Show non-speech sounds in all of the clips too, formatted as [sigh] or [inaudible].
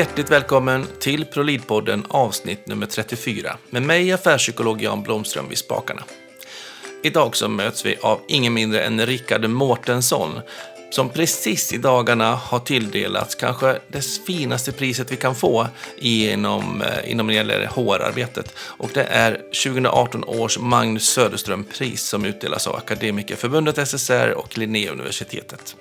Hjärtligt välkommen till ProLid-podden avsnitt nummer 34 med mig affärspsykolog Jan Blomström vid spakarna. Idag så möts vi av ingen mindre än Rickard Mårtensson som precis i dagarna har tilldelats kanske det finaste priset vi kan få inom, eh, inom det gäller HR-arbetet. Och det är 2018 års Magnus Söderström-pris som utdelas av Akademikerförbundet SSR och Linnéuniversitetet.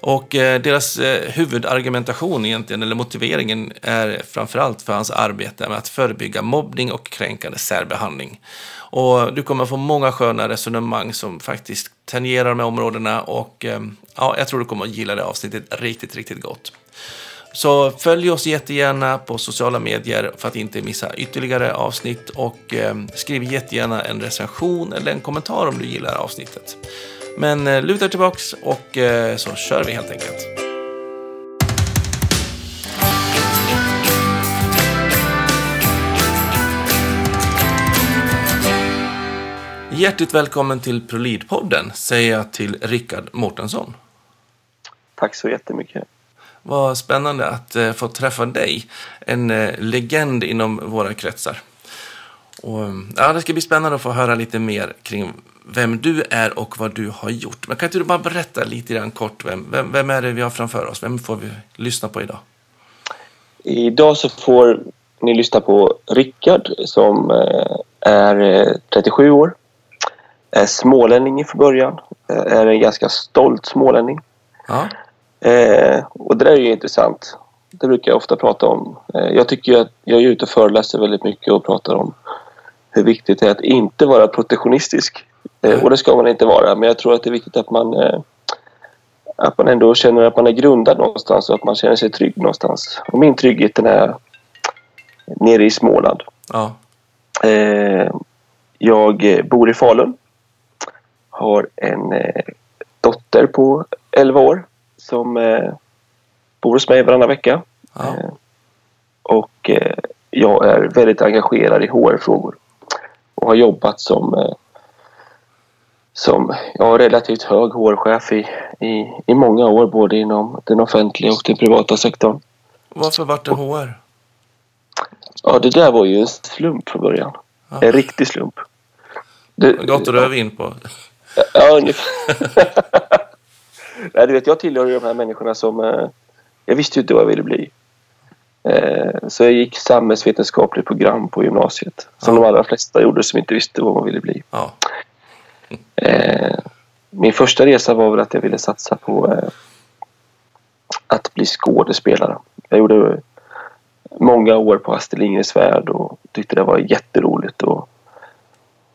Och eh, deras eh, huvudargumentation egentligen, eller motiveringen, är framförallt för hans arbete med att förebygga mobbning och kränkande särbehandling. Och du kommer få många sköna resonemang som faktiskt tangerar de här områdena och eh, ja, jag tror du kommer att gilla det avsnittet riktigt, riktigt gott. Så följ oss jättegärna på sociala medier för att inte missa ytterligare avsnitt och eh, skriv jättegärna en recension eller en kommentar om du gillar avsnittet. Men eh, luta tillbaks och eh, så kör vi helt enkelt. Hjärtligt välkommen till ProLid-podden säger jag till Rickard Mårtensson. Tack så jättemycket. Vad spännande att eh, få träffa dig, en eh, legend inom våra kretsar. Och, ja, det ska bli spännande att få höra lite mer kring vem du är och vad du har gjort. Men kan inte du bara berätta lite grann kort, vem, vem, vem är det vi har framför oss? Vem får vi lyssna på idag? Idag så får ni lyssna på Rickard som eh, är 37 eh, år. Är smålänning från början. Eh, är en ganska stolt smålänning. Ja. Och det där är ju intressant. Det brukar jag ofta prata om. Jag tycker att jag är ute och föreläser väldigt mycket och pratar om hur viktigt det är att inte vara protektionistisk. Mm. Och det ska man inte vara, men jag tror att det är viktigt att man eh, att man ändå känner att man är grundad någonstans och att man känner sig trygg någonstans. Och min trygghet den är nere i Småland. Ja. Eh, jag bor i Falun. Har en dotter på 11 år som bor hos mig varannan vecka. Ja. Och jag är väldigt engagerad i HR-frågor och har jobbat som som ja, relativt hög HR-chef i, i, i många år både inom den offentliga och den privata sektorn. Varför vart det HR? Ja, det där var ju en slump från början. Ja. En riktig slump. Det, att du in på. Ja, ungefär. [laughs] Nej, du vet, jag tillhör ju de här människorna som... Eh, jag visste ju inte vad jag ville bli. Eh, så jag gick samhällsvetenskapligt program på gymnasiet. Som ja. de allra flesta gjorde som inte visste vad man ville bli. Ja. Eh, min första resa var väl att jag ville satsa på eh, att bli skådespelare. Jag gjorde många år på Astrid Lindgrens Värld och tyckte det var jätteroligt. Och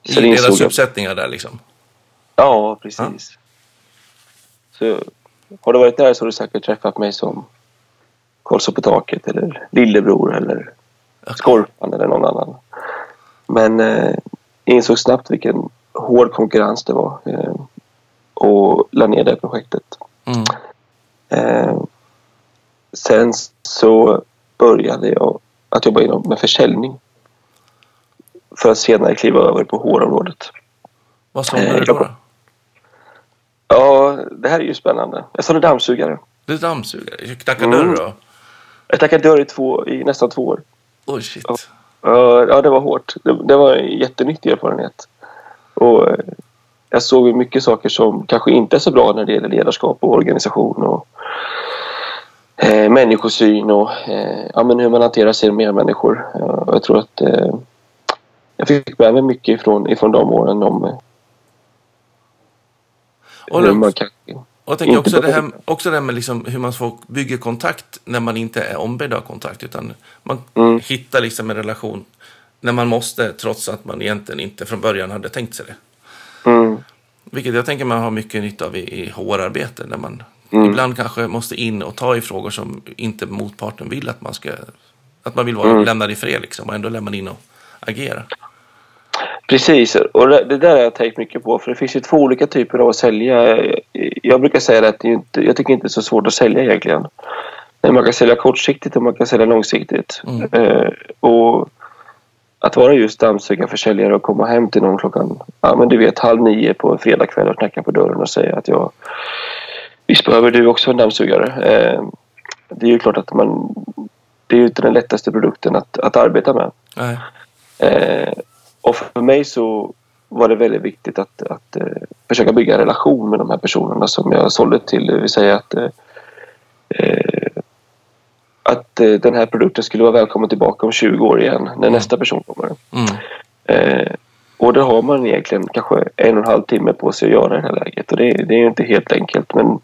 I deras jag... uppsättningar där liksom? Ja, precis. Ja. Så har du varit där så har du säkert träffat mig som Karlsson på taket eller Lillebror eller okay. Skorpan eller någon annan. Men eh, insåg snabbt vilken hård konkurrens det var eh, och la ner det projektet. Mm. Eh, sen så började jag att jobba inom med försäljning för att senare kliva över på hårområdet. Vad sålde du då? Ja, det här är ju spännande. Jag sålde dammsugare. Du dammsugare? Knackade mm. dörr då? Jag knackade dörr i, två, i nästan två år. Oj, oh, shit. Ja, det var hårt. Det, det var en jättenyttig erfarenhet. Och eh, jag såg mycket saker som kanske inte är så bra när det gäller ledarskap och organisation och eh, människosyn och eh, ja, men hur man hanterar sina medmänniskor. Eh, jag tror att eh, jag fick med mig mycket ifrån, ifrån de åren om eh, och hur man kan... Och jag tänker också det, här, också det här med liksom hur man får bygger kontakt när man inte är ombedd av kontakt. Utan man mm. hittar liksom en relation när man måste, trots att man egentligen inte från början hade tänkt sig det. Mm. Vilket jag tänker man har mycket nytta av i, i HR-arbete. När man mm. ibland kanske måste in och ta i frågor som inte motparten vill att man ska... Att man vill vara mm. lämnad i fred liksom och ändå lämna in och agera. Precis, och det där har jag tänkt mycket på för det finns ju två olika typer av att sälja. Jag brukar säga att jag tycker inte det är så svårt att sälja egentligen. Man kan sälja kortsiktigt och man kan sälja långsiktigt. Mm. Eh, och att vara just dammsugarförsäljare och komma hem till någon klockan, ja men du vet halv nio på en fredagkväll och knacka på dörren och säga att jag Visst behöver du också en dammsugare. Eh, det är ju klart att man det är ju inte den lättaste produkten att, att arbeta med. Eh, och för mig så var det väldigt viktigt att, att eh, försöka bygga en relation med de här personerna som jag sålde till. Det vill säga att, eh, eh att eh, den här produkten skulle vara välkommen tillbaka om 20 år igen när Mm. nästa person kommer. Mm. Eh, och det har man egentligen kanske en och en halv timme på sig att göra i det här läget. Och det, det är ju inte helt enkelt men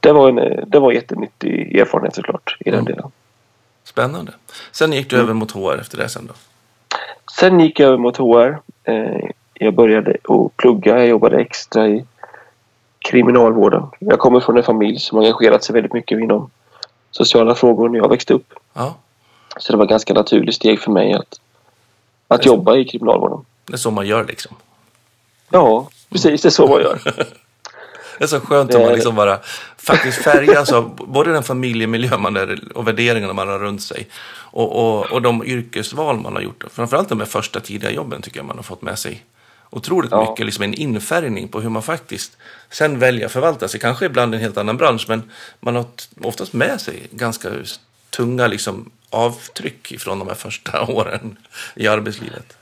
det var en det var en jättenyttig erfarenhet såklart i den Mm. delen. Spännande. Sen gick du Mm. över mot HR efter det sen då? Sen gick jag över mot HR. Eh, jag började att plugga. Jag jobbade extra i kriminalvården. Jag kommer från en familj som engagerat sig väldigt mycket inom sociala frågor när jag växte upp. Ja. Så det var ett ganska naturligt steg för mig att, att jobba i kriminalvården. Det är så man gör liksom. Ja, precis. Det är så man gör. [laughs] Det är så skönt är man liksom bara faktiskt färgas av både den familjemiljö man är och värderingarna man har runt sig och, och, och de yrkesval man har gjort. Framförallt de här första tidiga jobben tycker jag man har fått med sig otroligt Ja. mycket, liksom en infärgning på hur man faktiskt sen väljer att förvalta sig. Kanske ibland en helt annan bransch, men man har oftast med sig ganska tunga liksom, avtryck från de här första [laughs] åren i arbetslivet.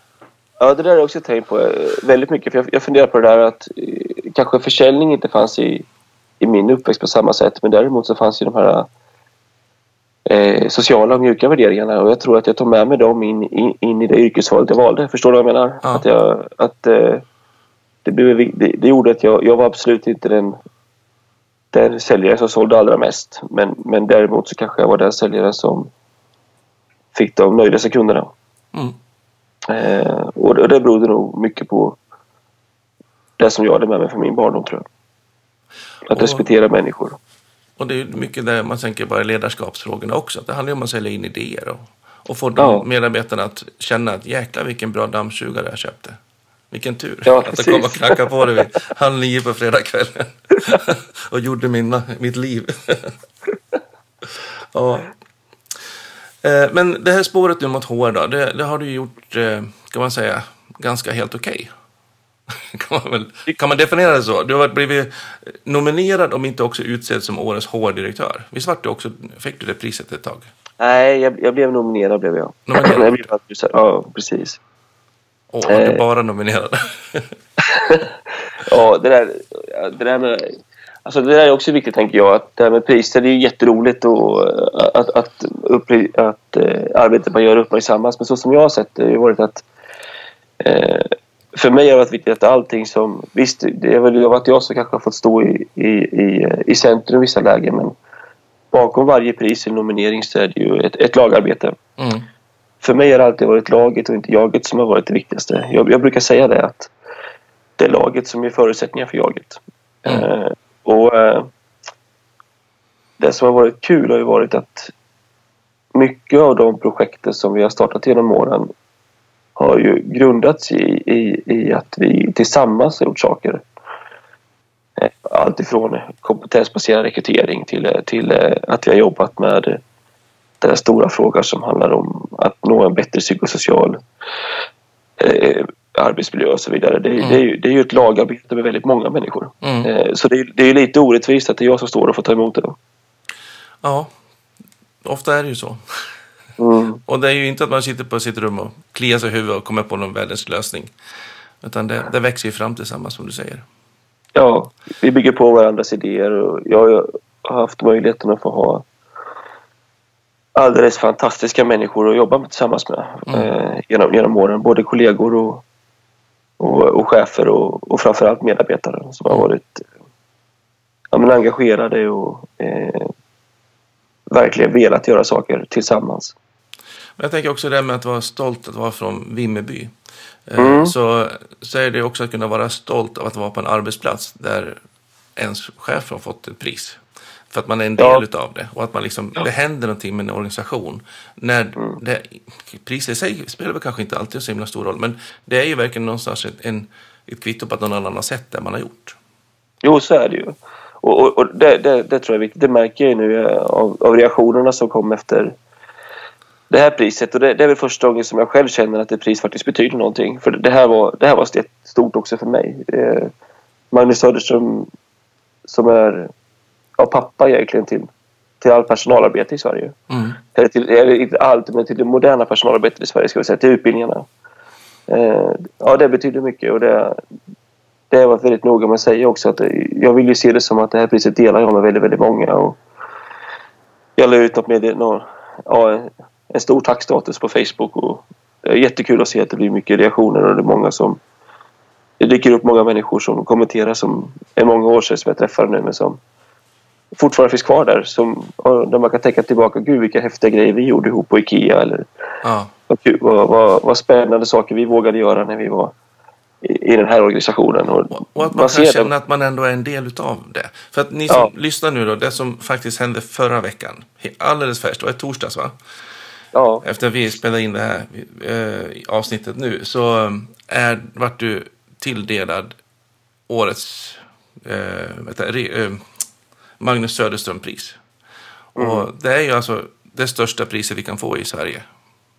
Ja, det där har jag också tänkt på eh, väldigt mycket. För jag, jag funderar på det där att eh, kanske försäljning inte fanns i, i min uppväxt på samma sätt. Men däremot så fanns ju de här eh, sociala och mjuka värderingarna. Och jag tror att jag tog med mig dem in, in, in i det yrkesvalet jag valde. Förstår du vad jag menar? Ja. Att jag, att, eh, det, blev, det, det gjorde att jag, jag var absolut inte den, den säljare som sålde allra mest. Men, men däremot så kanske jag var den säljare som fick de nöjdaste kunderna. Mm. Eh, och det, det berodde nog mycket på det som jag hade med mig från min barndom tror jag. Att Och- respektera människor. Och det är mycket där man tänker bara ledarskapsfrågorna också. Att det handlar ju om att sälja in idéer och, och få Ja. medarbetarna att känna att jäklar vilken bra dammsugare jag köpte. Vilken tur Ja, att jag kom och knackade på det vid halv nio på fredagskvällen [laughs] och gjorde mina, mitt liv. [laughs] ja. Eh, Men det här spåret nu mot HR då, det, det har du gjort, eh, kan man säga, ganska helt okej. [laughs] Kan, man väl, kan man definiera det så? Du har blivit nominerad om inte också utsedd som årets HR-direktör. Visst vart du också, fick du det priset ett tag? Nej, jag, jag blev nominerad blev jag. Nominerad? [clears throat] jag blev ja, precis. Åh, var du Eh. bara nominerad? [laughs] [laughs] Ja, det där, det där med... Alltså det där är också viktigt tänker jag. Att det här med priser det är ju jätteroligt och, eh, att, att, uppri- att eh, arbetet man gör uppmärksammas. Men så som jag har sett det har ju varit att eh, för mig har det varit viktigt att allting som... Visst, det är väl varit jag som kanske har fått stå i, i, i, i centrum i vissa lägen men bakom varje pris eller nominering så är det ju ett, ett lagarbete. Mm. För mig har det alltid varit laget och inte jaget som har varit det viktigaste. Jag, jag brukar säga det att det är laget som ger förutsättningar för jaget. Mm. Eh, och eh, Det som har varit kul har ju varit att mycket av de projekten som vi har startat genom åren har ju grundats i, i, i att vi tillsammans har gjort saker. Eh, Allt ifrån kompetensbaserad rekrytering till, eh, till eh, att vi har jobbat med den stora frågan som handlar om att nå en bättre psykosocial eh, arbetsmiljö och så vidare. Det, Mm. det, är ju, det är ju ett lagarbete med väldigt många människor. Mm. Eh, så det, är- det är ju lite orättvist att det är jag som står och får ta emot det. Då. Ja, ofta är det ju så. Mm. Och det är ju inte att man sitter på sitt rum och kliar sig i huvudet och kommer på någon världens lösning. Utan det, det växer ju fram tillsammans som du säger. Ja, vi bygger på varandras idéer och jag har haft möjligheten att få ha alldeles fantastiska människor att jobba tillsammans med Mm. eh, genom, genom åren. Både kollegor och, och, och chefer och, och framförallt medarbetare som har varit eh, ja, men engagerade och eh, verkligen velat göra saker tillsammans. Jag tänker också det här med att vara stolt att vara från Vimmerby. Eh, Mm. Så, så är det också att kunna vara stolt av att vara på en arbetsplats där ens chef har fått ett pris. För att man är en del Ja. utav det. Och att man liksom, det händer någonting med en organisation. När Mm. det, priset i sig spelar väl kanske inte alltid så himla stor roll. Men det är ju verkligen någonstans ett, en, ett kvitto på att någon annan har sett det man har gjort. Jo, så är det ju. Och, och, och det, det, det tror jag är viktigt. Det märker jag ju nu eh, av, av reaktionerna som kom efter det här priset. Och det, det är väl första gången som jag själv känner att ett pris faktiskt betyder någonting. För det här var, det här var stort också för mig. Eh, Magnus Söderström som är ja, pappa egentligen till till all personalarbete i Sverige. Mm. Eller, till, eller inte allt, men till det moderna personalarbetet i Sverige, ska vi säga, till utbildningarna. Eh, ja, det betyder mycket och det, det har jag varit väldigt noga med att säga också att jag vill ju se det som att det här priset delar jag med väldigt, väldigt många. Och jag la ut något med någon, ja, en stor tackstatus på Facebook och det är jättekul att se att det blir mycket reaktioner och det är många som det dyker upp många människor som kommenterar som är många år sedan som jag träffade nu men som fortfarande finns kvar där. Som, där man kan tänka tillbaka, gud vilka häftiga grejer vi gjorde ihop på Ikea eller Ja. vad, vad, vad, spännande saker vi vågade göra när vi var i, i den här organisationen. Och, Och att man man kan känna det. att man ändå är en del utav det. För att ni som Ja. lyssnar nu då, det som faktiskt hände förra veckan, alldeles färskt, det var i torsdags va? Ja, Efter vi spelade in det här eh, avsnittet nu så eh, är, vart du tilldelad årets eh, jag, re, eh, Magnus Söderström-pris. Mm. Och det är ju alltså det största priset vi kan få i Sverige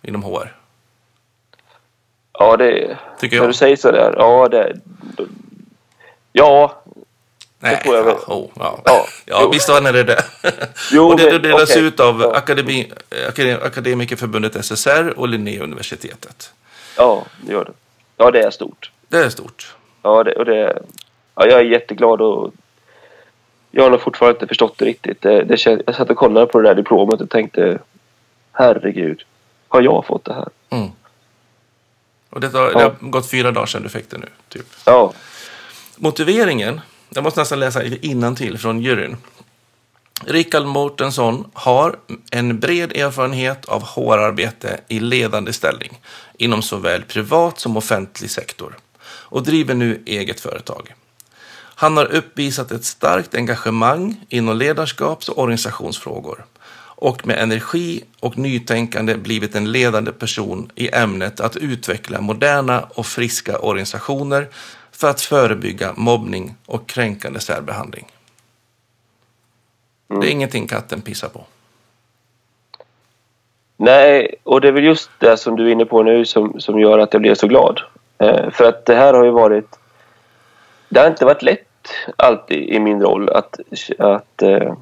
inom HR. ja det, Tycker när jag. du säger så där, ja det... Ja, Nej, får jag väl. ja, oh, ja. Ja, ja visst var det det. Jo, och det, det delas okej. ut av Ja. Akademi, Akadem- Akademikerförbundet SSR och Linnéuniversitetet. ja, det gör det. Ja, det är stort. Det är stort. Ja, det, och det, ja, jag är jätteglad och jag har nog fortfarande inte förstått det riktigt. Det, det, jag satt och kollade på det där diplomet och tänkte herregud, har jag fått det här? Mm. Och det har, det har gått fyra dagar sedan du fick det nu. Typ. Ja, Motiveringen, jag måste nästan läsa till från juryn. Rickard Mortensson har en bred erfarenhet av HR-arbete i ledande ställning inom såväl privat som offentlig sektor och driver nu eget företag. Han har uppvisat ett starkt engagemang inom ledarskaps och organisationsfrågor och med energi och nytänkande blivit en ledande person i ämnet att utveckla moderna och friska organisationer för att förebygga mobbning och kränkande särbehandling. Det är ingenting katten pissar på. nej, och det är väl just det som du är inne på nu som, som gör att jag blir så glad. Eh, för att det här har ju varit... Det har inte varit lätt alltid i min roll att, att eh,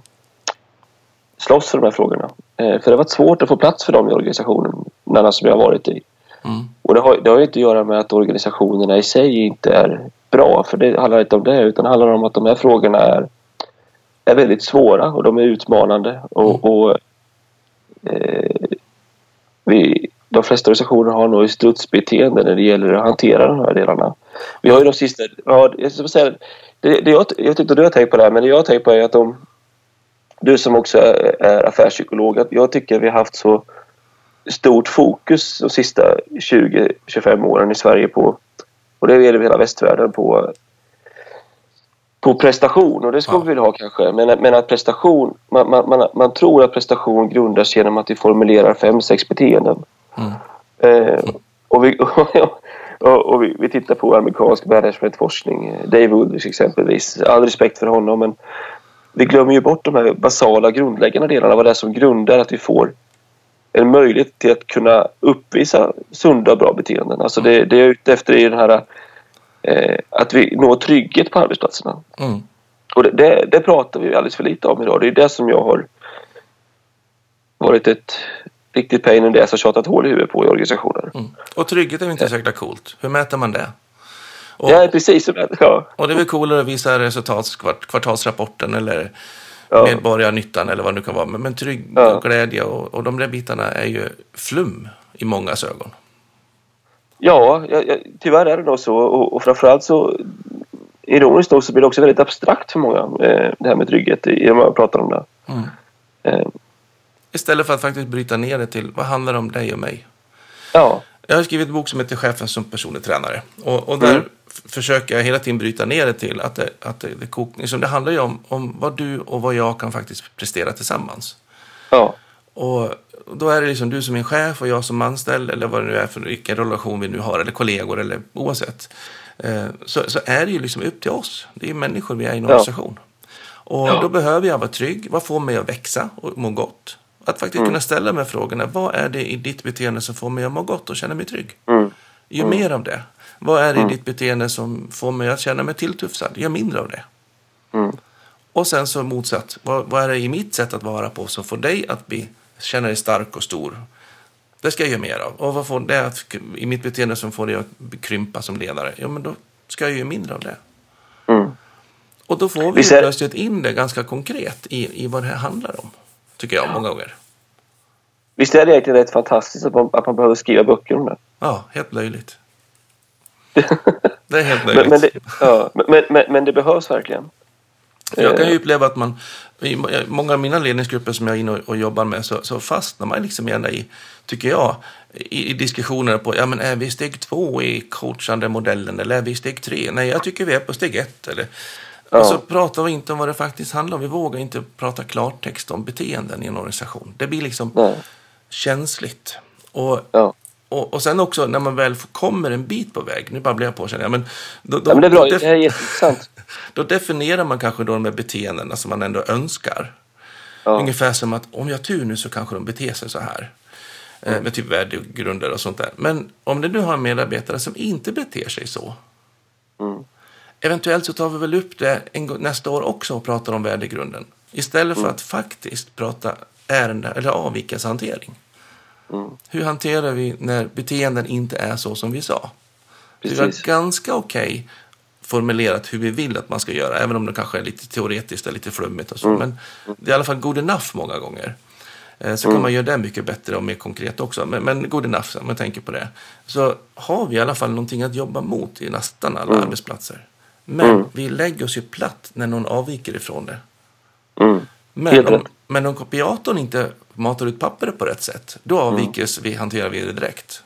slåss för de här frågorna. Eh, för det har varit svårt att få plats för dem i organisationen, som jag har varit i. Mm. Och det har, det har ju inte att göra med att organisationerna i sig inte är bra, för det handlar inte om det, utan det handlar om att de här frågorna är, är väldigt svåra och de är utmanande. Och, och eh, vi, de flesta organisationer har nog strutsbeteende när det gäller att hantera de här delarna. Vi har ju de sista... Ja, jag ska säga, det, det jag, jag tyckte du har tänkt på det här, men det jag har tänkt på är att de... Du som också är, är affärspsykolog, jag tycker vi har haft så stort fokus de sista 20-25 åren i Sverige på, och det gäller hela västvärlden, på, på prestation. Och det ska Ja. vi väl ha kanske. Men, men att prestation, man, man, man, man tror att prestation grundas genom att vi formulerar fem, sex beteenden. Mm. Eh, och vi, [laughs] och, och vi, vi tittar på amerikansk managementforskning. Dave Woodrich exempelvis. All respekt för honom men vi glömmer ju bort de här basala grundläggande delarna. Vad det är som grundar att vi får en möjlighet till att kunna uppvisa sunda och bra beteenden. Alltså det, det jag är ute efter är den här eh, att vi når trygghet på arbetsplatserna. Mm. Och det, det, det pratar vi alldeles för lite om idag. Det är det som jag har varit ett riktigt pain in the ass och tjatat hål i huvudet på i organisationer. Mm. Och trygghet är väl inte så jäkla coolt. Hur mäter man det? Och, Ja, precis. Ja, och det är väl coolare att visa resultat, kvart, kvartalsrapporten eller Ja. medborgarnyttan eller vad det nu kan vara. Men, men trygg Ja. och glädje och, och de där bitarna är ju flum i mångas ögon. ja, ja, ja, tyvärr är det nog så. Och, och framförallt så ironiskt nog så blir det också väldigt abstrakt för många eh, det här med trygghet i- när man pratar om det. Mm. Eh, Istället för att faktiskt bryta ner det till vad handlar det om dig och mig? ja, Jag har skrivit en bok som heter Chefen som personlig tränare. Och, och där Mm. Försöker jag hela tiden bryta ner det till att det, att det, det, kok, liksom det handlar ju om, om vad du och vad jag kan faktiskt prestera tillsammans. ja, Och då är det liksom du som är chef och jag som anställd eller vad det nu är för vilken relation vi nu har eller kollegor eller oavsett. Eh, så, så är det ju liksom upp till oss. Det är ju människor vi är i en Ja. organisation. Och Ja. då behöver jag vara trygg. Vad får mig att växa och må gott? Att faktiskt Mm. kunna ställa här frågorna. Vad är det i ditt beteende som får mig att må gott och känna mig trygg? mm, Gör mer av det. Vad är det i ditt beteende som får mig att känna mig tilltufsad? Gör mindre av det. mm, Och sen så motsatt, vad, vad är det i mitt sätt att vara på som får dig att bli, känna dig stark och stor? Det ska jag göra mer av. Och vad får det att, i mitt beteende som får dig att krympa som ledare? Ja, men då ska jag göra mindre av det. Mm. Och då får vi Visst är- plötsligt in det ganska konkret i, i vad det här handlar om. Tycker jag, många gånger. Visst är det egentligen rätt fantastiskt att man, att man behöver skriva böcker om det? Ja, helt löjligt. [laughs] Det är helt löjligt. Men, men, det, ja, men, men, men det behövs verkligen. Jag kan ju Eh, uppleva att man, i många av mina ledningsgrupper som jag är inne och, jobbar med, så, så fastnar man liksom gärna i, tycker jag, i, i diskussioner på, ja men är vi steg två i coachande modellen eller är vi steg tre? Nej, jag tycker vi är på steg ett. Eller, Ja. Och så pratar vi inte om vad det faktiskt handlar om. Vi vågar inte prata klartext om beteenden i en organisation. Det blir liksom Nej. känsligt. Och, Ja. Och, och sen också när man väl kommer en bit på väg, nu babblar jag på känner jag, men då, då, ja, men det är bra. då, Det är jätteintressant. [laughs] då definierar man kanske då de här beteendena som man ändå önskar. Ja. Ungefär som att om jag har tur nu så kanske de beter sig så här. Eh, med typ värdegrunder och sånt där. Men om du nu har en medarbetare som inte beter sig så. Mm. Eventuellt så tar vi väl upp det en, nästa år också och pratar om värdegrunden. Istället Mm. för att faktiskt prata ärende eller avvikelsehantering. Mm. Hur hanterar vi när beteenden inte är så som vi sa? Så vi har Precis. ganska okej formulerat hur vi vill att man ska göra, även om det kanske är lite teoretiskt och lite flummigt och så. Mm. Men det är i alla fall good enough många gånger. Eh, Så kan Mm. man göra det mycket bättre och mer konkret också. Men, men good enough, om man tänker på det. Så har vi i alla fall någonting att jobba mot i nästan alla Mm. arbetsplatser. Men Mm. vi lägger oss ju platt när någon avviker ifrån det. Mm. Men om, men om kopiatorn inte matar ut pappret på rätt sätt, då avviker vi, hanterar vi det direkt.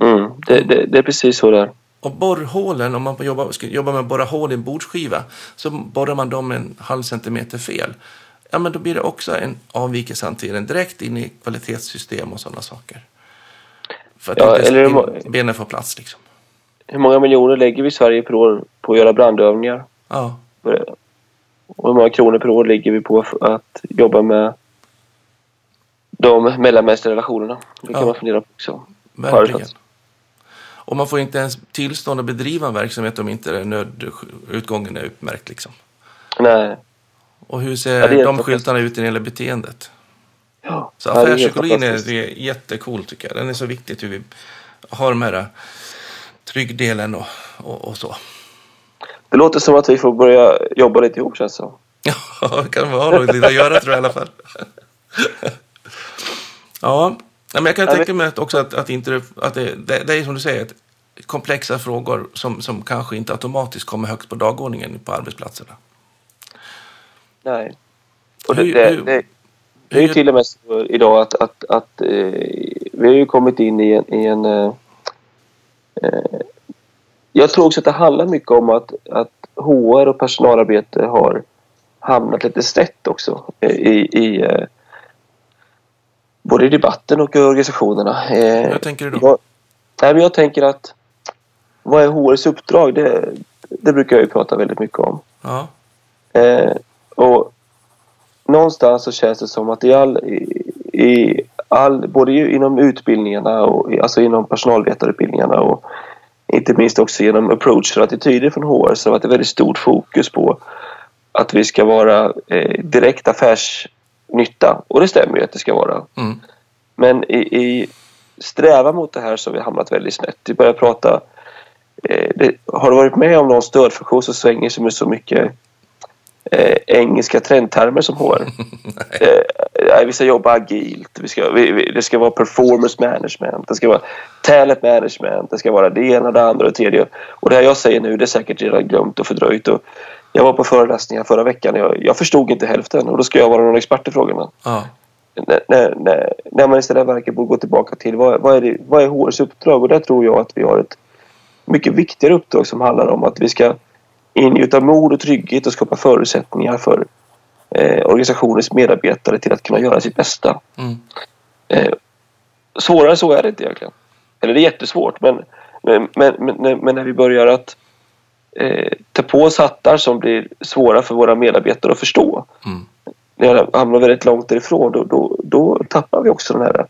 Mm. Det, det, det är precis så det är. Och borrhålen, om man jobbar, ska jobba med att borra hål i en bordsskiva, så borrar man dem en halv centimeter fel. Ja, men då blir det också en avvikelsehantering direkt in i kvalitetssystem och sådana saker. För att Ja, inte eller hur benen får plats liksom. Hur många miljoner lägger vi i Sverige per år på att göra brandövningar? Ja, Och hur många kronor per år lägger vi på att jobba med de mellanmänskliga relationerna? Det kan Ja. man fundera på också. verkligen. Och man får inte ens tillstånd att bedriva en verksamhet om inte den nödutgången är uppmärkt liksom. Nej. Och hur ser Ja, de skyltarna ut när det gäller beteendet? Ja, Så ja, det är affärspsykologin är, jättecool tycker jag. Den är så viktigt hur vi har de här äh, tryggdelen och, och, och så. Det låter som att vi får börja jobba lite ihop känns det som. [laughs] Ja, det kan vi ha något att göra tror jag i alla fall. [laughs] ja, men jag kan Ja, tänka mig att också att, att, inte, att det, det, det är som du säger, att komplexa frågor som, som kanske inte automatiskt kommer högt på dagordningen på arbetsplatserna. Nej. Och det, Hur- det, hur- det, det är ju till och med så idag att, att, att eh, vi har ju kommit in i en... I en eh, eh, jag tror också att det handlar mycket om att, att HR och personalarbete har hamnat lite snett också eh, i, i eh, både i debatten och i organisationerna. Eh, Hur tänker du då? Jag, nej, men jag tänker att vad är HRs uppdrag? Det, det brukar jag ju prata väldigt mycket om. Ja, Eh, och någonstans så känns det som att i all, i, i all både inom utbildningarna och alltså inom personalvetarutbildningarna och inte minst också genom approacher och attityder från HR så har det varit ett väldigt stort fokus på att vi ska vara eh, direkt affärsnytta. Och det stämmer ju att det ska vara. mm. Men i, i strävan mot det här så har vi hamnat väldigt snett. Vi börjar prata... Eh, det, har du varit med om någon stödfunktion som svänger sig med så mycket eh, engelska trendtermer som HR? [laughs] eh, vi ska jobba agilt. Vi ska, vi, vi, det ska vara performance management. Det ska vara talent management. Det ska vara det ena, det andra och det tredje. Och det här jag säger nu det är säkert redan glömt och fördröjt. Och jag var på föreläsningar förra veckan. Jag, jag förstod inte hälften och då ska jag vara någon expert i frågorna ja, när, när, när, när man istället verkar borde gå tillbaka till vad, vad, är det, vad är HRs uppdrag? Och där tror jag att vi har ett mycket viktigare uppdrag som handlar om att vi ska ingjuta mod och trygghet och skapa förutsättningar för eh, organisationens medarbetare till att kunna göra sitt bästa. mm. Eh, svårare så är det inte egentligen. Eller det är jättesvårt men, men, men, men, men när vi börjar att eh, ta på oss hattar som blir svåra för våra medarbetare att förstå Mm. när jag hamnar väldigt långt därifrån då, då, då tappar vi också den här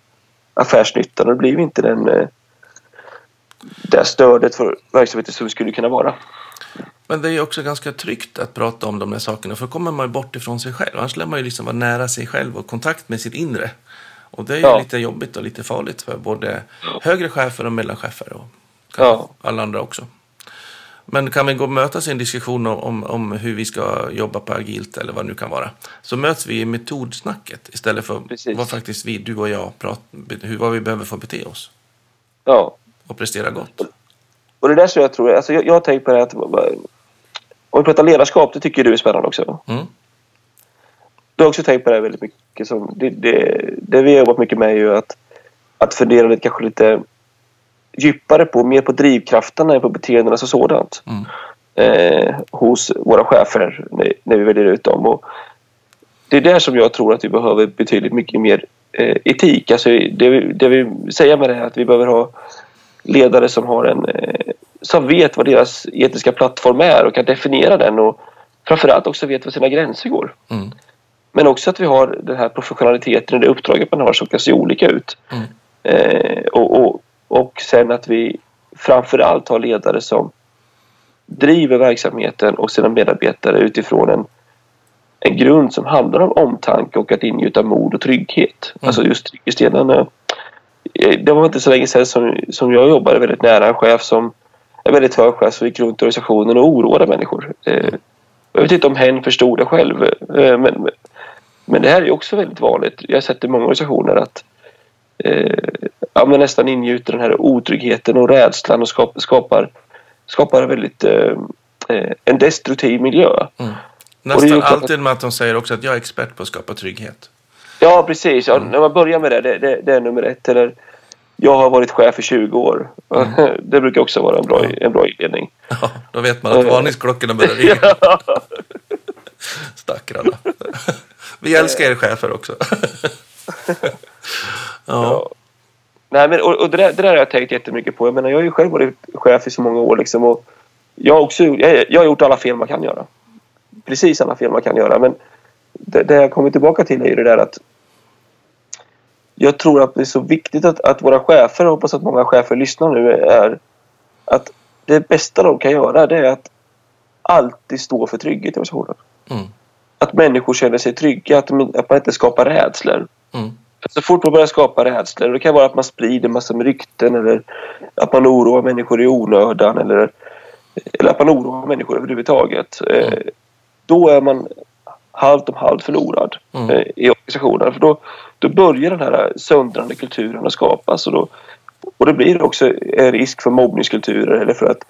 affärsnyttan och det blir inte den, eh, det stödet för verksamheten som vi skulle kunna vara. Men det är också ganska tryggt att prata om de här sakerna, för då kommer man ju bort ifrån sig själv. Annars lär man ju liksom vara nära sig själv och kontakt med sitt inre. Och det är ju Ja. lite jobbigt och lite farligt för både högre chefer och mellanchefer och Ja. alla andra också. Men kan vi gå och mötas i en diskussion om, om, om hur vi ska jobba på agilt eller vad det nu kan vara. Så möts vi i metodsnacket istället för Precis. vad faktiskt vi, du och jag, pratar, hur, vad vi behöver få bete oss Ja. och prestera gott. Och det är där som jag tror, alltså jag, jag har tänkt på det att om vi pratar ledarskap, det tycker du är spännande också. Mm. Du har också tänkt på det här väldigt mycket. Som, det, det, det vi har jobbat mycket med är ju att, att fundera lite, kanske lite djupare på, mer på drivkrafterna än på beteendena som sådant. Mm. Eh, hos våra chefer när, när vi väljer ut dem. Och det är där som jag tror att vi behöver betydligt mycket mer eh, etik. Alltså det, vi, det vi säger med det är att vi behöver ha ledare som har en eh, som vet vad deras etiska plattform är och kan definiera den och framförallt också vet var sina gränser går. Mm. Men också att vi har den här professionaliteten i det uppdraget man har som kan se olika ut. Mm. Eh, och, och, och sen att vi framförallt har ledare som driver verksamheten och sina medarbetare utifrån en, en grund som handlar om omtanke och att ingjuta mod och trygghet. Alltså just trygghetsdelen. Eh, Det var inte så länge sedan som, som jag jobbade väldigt nära en chef som en väldigt hög chef som gick runt i organisationen och oroade människor. Eh, Jag vet inte om hen förstod det själv eh, men, men det här är också väldigt vanligt. Jag har sett i många organisationer att ja, men nästan ingjuter den här otryggheten och rädslan och skap, skapar, skapar väldigt en destruktiv miljö. Mm. Nästan alltid med att de säger också att jag är expert på att skapa trygghet. Ja, precis. Ja, När man börjar med det, det, det, det är nummer ett. Eller, jag har varit chef i 20 år. [laughs] Det brukar också vara en bra, en bra inledning. [laughs] Ja, då vet man att Eh. varningsklockorna börjar ringa. [laughs] Stackarna. Vi älskar er chefer också. ja. Ja. Nej, men, och, och det, där, det där har jag tänkt jättemycket på. Jag menar, jag har ju själv varit chef i så många år. Liksom, och jag, har också, jag, jag har gjort alla fel man kan göra. Precis alla fel man kan göra. Men det, det jag kommer tillbaka till är ju det där att jag tror att det är så viktigt att, att våra chefer, och hoppas att många chefer lyssnar nu, är att det bästa de kan göra det är att alltid stå för trygghet i organisationen. Mm. Att människor känner sig trygga, att, de, att man inte skapar rädslor. Mm. Så fort man börjar skapa rädslor, det kan vara att man sprider massor med rykten eller att man oroar människor i onödan eller, eller att man oroar människor överhuvudtaget. Eh, då är man halvt om halvt förlorad Mm. eh, i organisationen. För då, då börjar den här söndrande kulturen att skapas och, då, och det blir också en risk för mobbningskulturer eller för att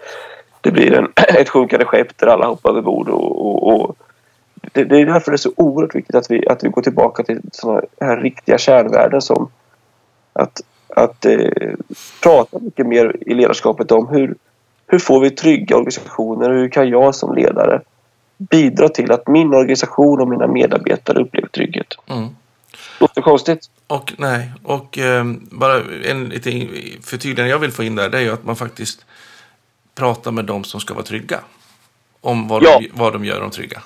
det blir en, [clears throat] ett sjunkande skepp där alla hoppar över bord och, och, och det, det är därför det är så oerhört viktigt att vi, att vi går tillbaka till såna här riktiga kärnvärden som att, att eh, prata mycket mer i ledarskapet om hur, hur får vi trygga organisationer och hur kan jag som ledare bidra till att min organisation och mina medarbetare upplever trygghet. Mm. Låter konstigt? Och nej, och eh, bara en liten förtydligande jag vill få in där, det är ju att man faktiskt pratar med dem som ska vara trygga. Om vad, Ja. de, vad de gör om trygga.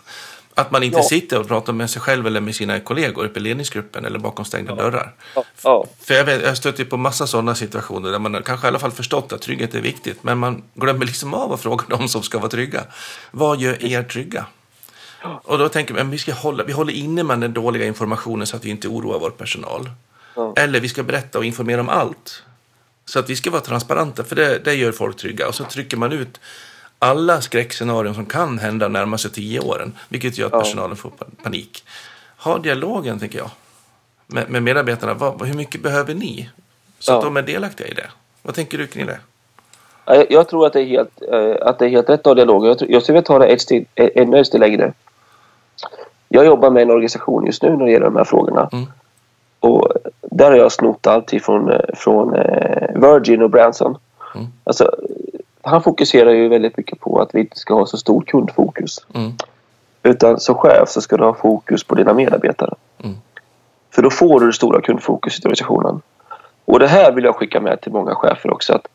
Att man inte Ja. sitter och pratar med sig själv eller med sina kollegor uppe i ledningsgruppen eller bakom stängda dörrar. Ja. ja. För jag, vet, jag stöter på massa sådana situationer där man kanske i alla fall förstått att trygghet är viktigt, men man glömmer liksom av att fråga dem som ska vara trygga. Vad gör er trygga? Och då tänker man, vi ska hålla, vi håller inne med den dåliga informationen så att vi inte oroar vår personal. Ja. Eller vi ska berätta och informera om allt. Så att vi ska vara transparenta, för det, det gör folk trygga. Och så trycker man ut alla skräckscenarion som kan hända närmaste tio åren, vilket gör att personalen får pa- panik. Ha dialogen, tänker jag, med, med medarbetarna. Vad, hur mycket behöver ni? Så att de är delaktiga i det. Vad tänker du kring det? Ja, Jag, tror att det är helt, eh, att det är helt rätt att ha dialog. Jag, tror- jag skulle vilja ta det ett steg, eh, ännu ett steg längre. Jag jobbar med en organisation just nu när det gäller de här frågorna. Mm. Och där har jag snott allt ifrån eh, från eh, Virgin och Branson. Mm. Alltså, han fokuserar ju väldigt mycket på att vi inte ska ha så stort kundfokus. Mm. Utan som chef så ska du ha fokus på dina medarbetare. Mm. För då får du det stora kundfokuset i organisationen. Och det här vill jag skicka med till många chefer också. att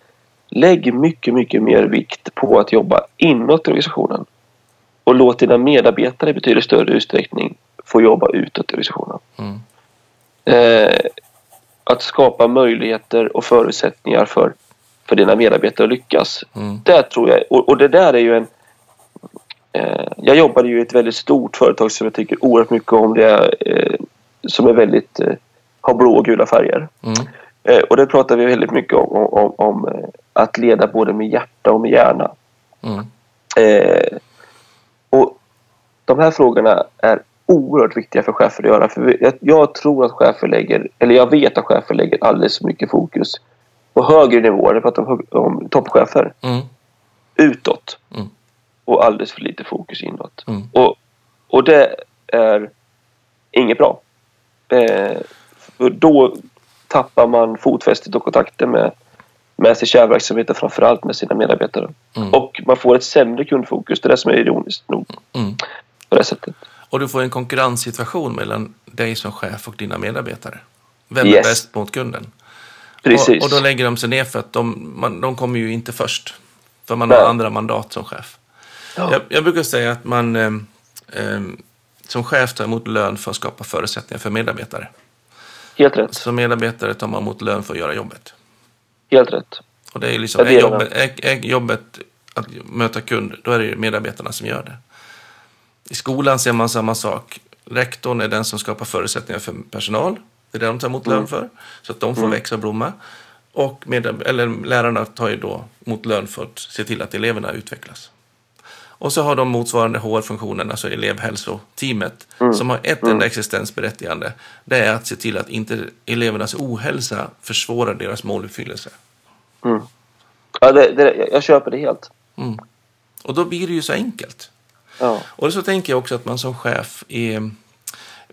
Lägg mycket, mycket mer vikt på att jobba inåt i organisationen. Och låt dina medarbetare i betydligt större utsträckning få jobba utåt i organisationen. Mm. Eh, att skapa möjligheter och förutsättningar för, för dina medarbetare att lyckas. Mm. Där tror jag, och, och det där är ju en Eh, jag jobbade ju i ett väldigt stort företag som jag tycker oerhört mycket om. Det eh, som är väldigt, eh, har blå och gula färger. Mm. Eh, och det pratar vi väldigt mycket om, om, om, om eh, att leda både med hjärta och med hjärna. Mm. Eh, och de här frågorna är oerhört viktiga för chefer att göra. För jag, jag tror att chefer lägger, eller jag vet att chefer lägger alldeles för mycket fokus på högre nivåer, jag pratar om, om toppchefer, Mm. utåt. Mm. Och alldeles för lite fokus inåt. Mm. Och, och det är inget bra. Eh, för då tappar man fotfästet och kontakten med, med sin kärnverksamhet och framförallt med sina medarbetare. Mm. Och man får ett sämre kundfokus. Det är det som är ironiskt nog Mm. på det sättet. Och du får en konkurrenssituation mellan dig som chef och dina medarbetare. Vem Yes. är bäst mot kunden? Precis. Och, och då lägger de sig ner för att de, man, de kommer ju inte först. För man Nej. har andra mandat som chef. Ja. Jag, jag brukar säga att man eh, eh, som chef tar emot lön för att skapa förutsättningar för medarbetare. Helt rätt. Som medarbetare tar man emot lön för att göra jobbet. Helt rätt. Och det är liksom, är jobbet, är, är jobbet att möta kund, då är det medarbetarna som gör det. I skolan ser man samma sak. Rektorn är den som skapar förutsättningar för personal. Det är det de tar emot lön för. Så att de får växa och blomma. Och med, eller lärarna tar ju då emot lön för att se till att eleverna utvecklas. Och så har de motsvarande HR-funktionen, alltså elevhälsoteamet, som har ett enda existensberättigande. Det är att se till att inte elevernas ohälsa försvårar deras måluppfyllelse. Mm. Ja, det, det, jag- jag köper det helt. Mm. Och då blir det ju så enkelt. Ja. Och så tänker jag också att man som chef är,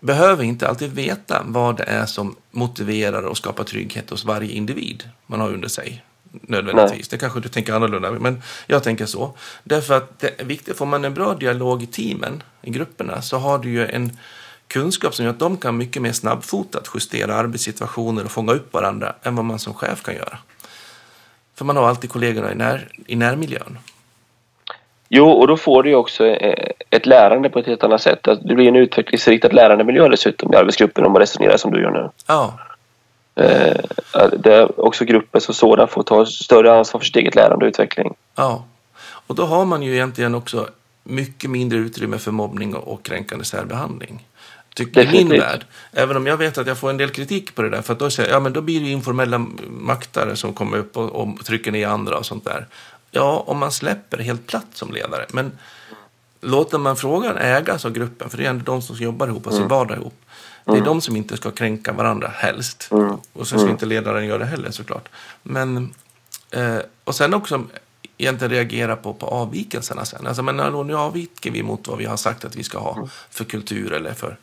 behöver inte alltid veta vad det är som motiverar och skapar trygghet hos varje individ man har under sig. Nödvändigtvis. Det kanske du tänker annorlunda, men jag tänker så. Därför att det är viktigt, får man en bra dialog i teamen, i grupperna, så har du ju en kunskap som gör att de kan mycket mer snabbfotat justera arbetssituationer och fånga upp varandra än vad man som chef kan göra. För man har alltid kollegorna i, när, i närmiljön. Jo, och då får du ju också eh, ett lärande på ett helt annat sätt. Att Det blir en utvecklingsriktad lärandemiljö dessutom i arbetsgruppen om man resonerar som du gör nu. Ja, Eh, där också gruppen som sådan får ta större ansvar för sitt eget lärande och utveckling. Ja, och då har man ju egentligen också mycket mindre utrymme för mobbning och, kränkande särbehandling. Tycker i min Definitivt. värld. Även om jag vet att jag får en del kritik på det där. För att då säger jag, ja men då blir det informella maktare som kommer upp och, och trycker ner andra och sånt där. Ja, om man släpper helt platt som ledare. Men låter man frågan ägas av gruppen, för det är ändå de som jobbar ihop och sin vardag ihop. Det är de som inte ska kränka varandra helst. Mm. Och så ska inte ledaren göra det heller såklart. Men, eh, och sen också egentligen reagera på, på avvikelserna sen. Alltså, men hallå, nu avviker vi mot vad vi har sagt att vi ska ha för kultur eller för,